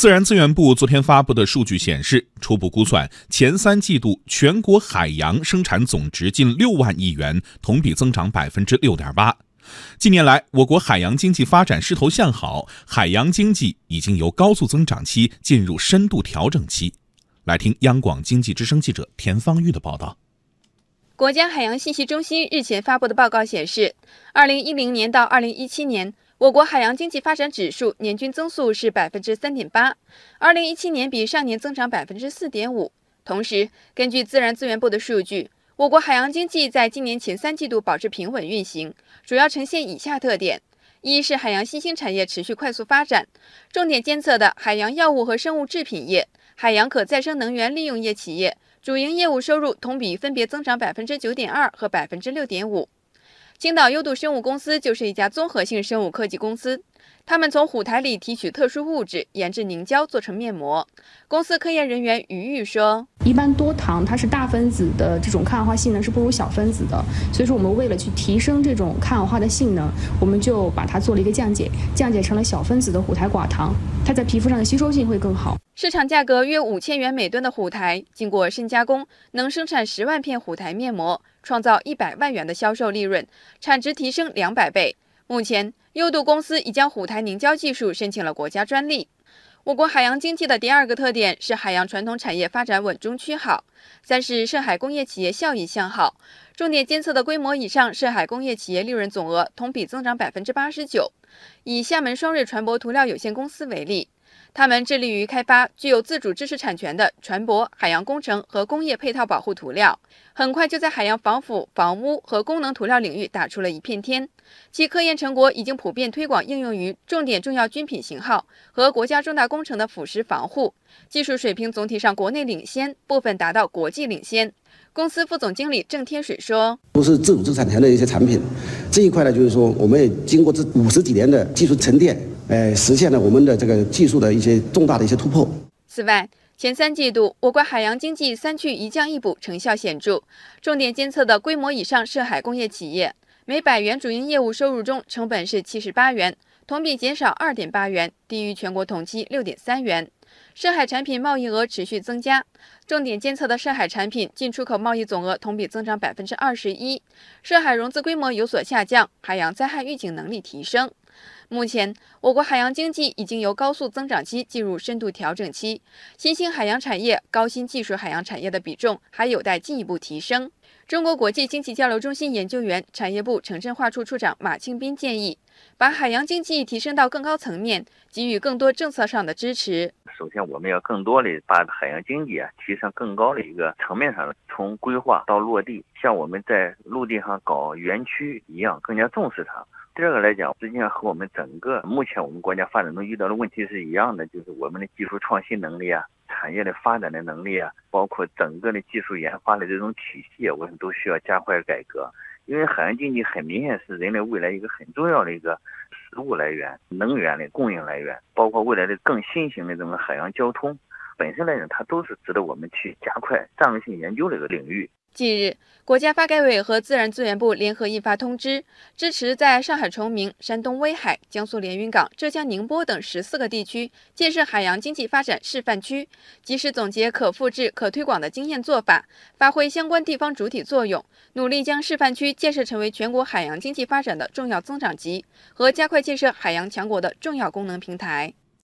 自然资源部昨天发布的数据显示，初步估算，前三季度全国海洋生产总值近六万亿元，同比增长百分之六点八。近年来，我国海洋经济发展势头向好，海洋经济已经由高速增长期进入深度调整期。来听央广经济之声记者田方玉的报道。国家海洋信息中心日前发布的报告显示，二零一零年到二零一七年。我国海洋经济发展指数年均增速是百分之三点八，二零一七年比上年增长百分之四点五。同时，根据自然资源部的数据，我国海洋经济在今年前三季度保持平稳运行，主要呈现以下特点：一是海洋新兴产业持续快速发展，重点监测的海洋药物和生物制品业、海洋可再生能源利用业企业主营业务收入同比分别增长百分之九点二和百分之六点五。青岛优度生物公司就是一家综合性生物科技公司，他们从虎苔里提取特殊物质，研制凝胶做成面膜。公司科研人员于玉说：“一般多糖它是大分子的这种抗氧化性能是不如小分子的，所以说我们为了去提升这种抗氧化的性能，我们就把它做了一个降解，降解成了小分子的虎苔寡糖，它在皮肤上的吸收性会更好。市场价格约五千元每吨的虎苔，经过深加工，能生产十万片虎苔面膜。”创造一百万元的销售利润，产值提升两百倍。目前，优度公司已将虎苔凝胶技术申请了国家专利。我国海洋经济的第二个特点是海洋传统产业发展稳中趋好。三是涉海工业企业效益向好，重点监测的规模以上涉海工业企业利润总额同比增长百分之八十九。以厦门双瑞船舶涂料有限公司为例。他们致力于开发具有自主知识产权的船舶、海洋工程和工业配套保护涂料，很快就在海洋防腐、房屋和功能涂料领域打出了一片天。其科研成果已经普遍推广应用于重点重要军品型号和国家重大工程的腐蚀防护，技术水平总体上国内领先，部分达到国际领先。公司副总经理郑天水说：“都是自主知识产权的一些产品，这一块呢，就是说我们也经过这五十几年的技术沉淀。”呃，实现了我们的这个技术的一些重大的一些突破。此外，前三季度我国海洋经济三去一降一补成效显著，重点监测的规模以上涉海工业企业，每百元主营业务收入中成本是七十八元，同比减少二点八元，低于全国同期六点三元。涉海产品贸易额持续增加，重点监测的涉海产品进出口贸易总额同比增长百分之二十一，涉海融资规模有所下降，海洋灾害预警能力提升。目前，我国海洋经济已经由高速增长期进入深度调整期，新兴海洋产业、高新技术海洋产业的比重还有待进一步提升。中国国际经济交流中心研究员、产业部城镇化处处长马庆斌建议，把海洋经济提升到更高层面，给予更多政策上的支持。首先，我们要更多的把海洋经济啊提升更高的一个层面上，从规划到落地，像我们在陆地上搞园区一样，更加重视它。第二个来讲，实际上和我们整个目前我们国家发展中遇到的问题是一样的，就是我们的技术创新能力啊、产业的发展的能力啊，包括整个的技术研发的这种体系，我们都需要加快改革。因为海洋经济很明显是人类未来一个很重要的一个食物来源、能源的供应来源，包括未来的更新型的这种海洋交通，本身来讲，它都是值得我们去加快战略性研究的一个领域。近日，国家发改委和自然资源部联合印发通知，支持在上海崇明、山东威海、江苏连云港、浙江宁波等十四个地区建设海洋经济发展示范区，及时总结可复制、可推广的经验做法，发挥相关地方主体作用，努力将示范区建设成为全国海洋经济发展的重要增长极和加快建设海洋强国的重要功能平台。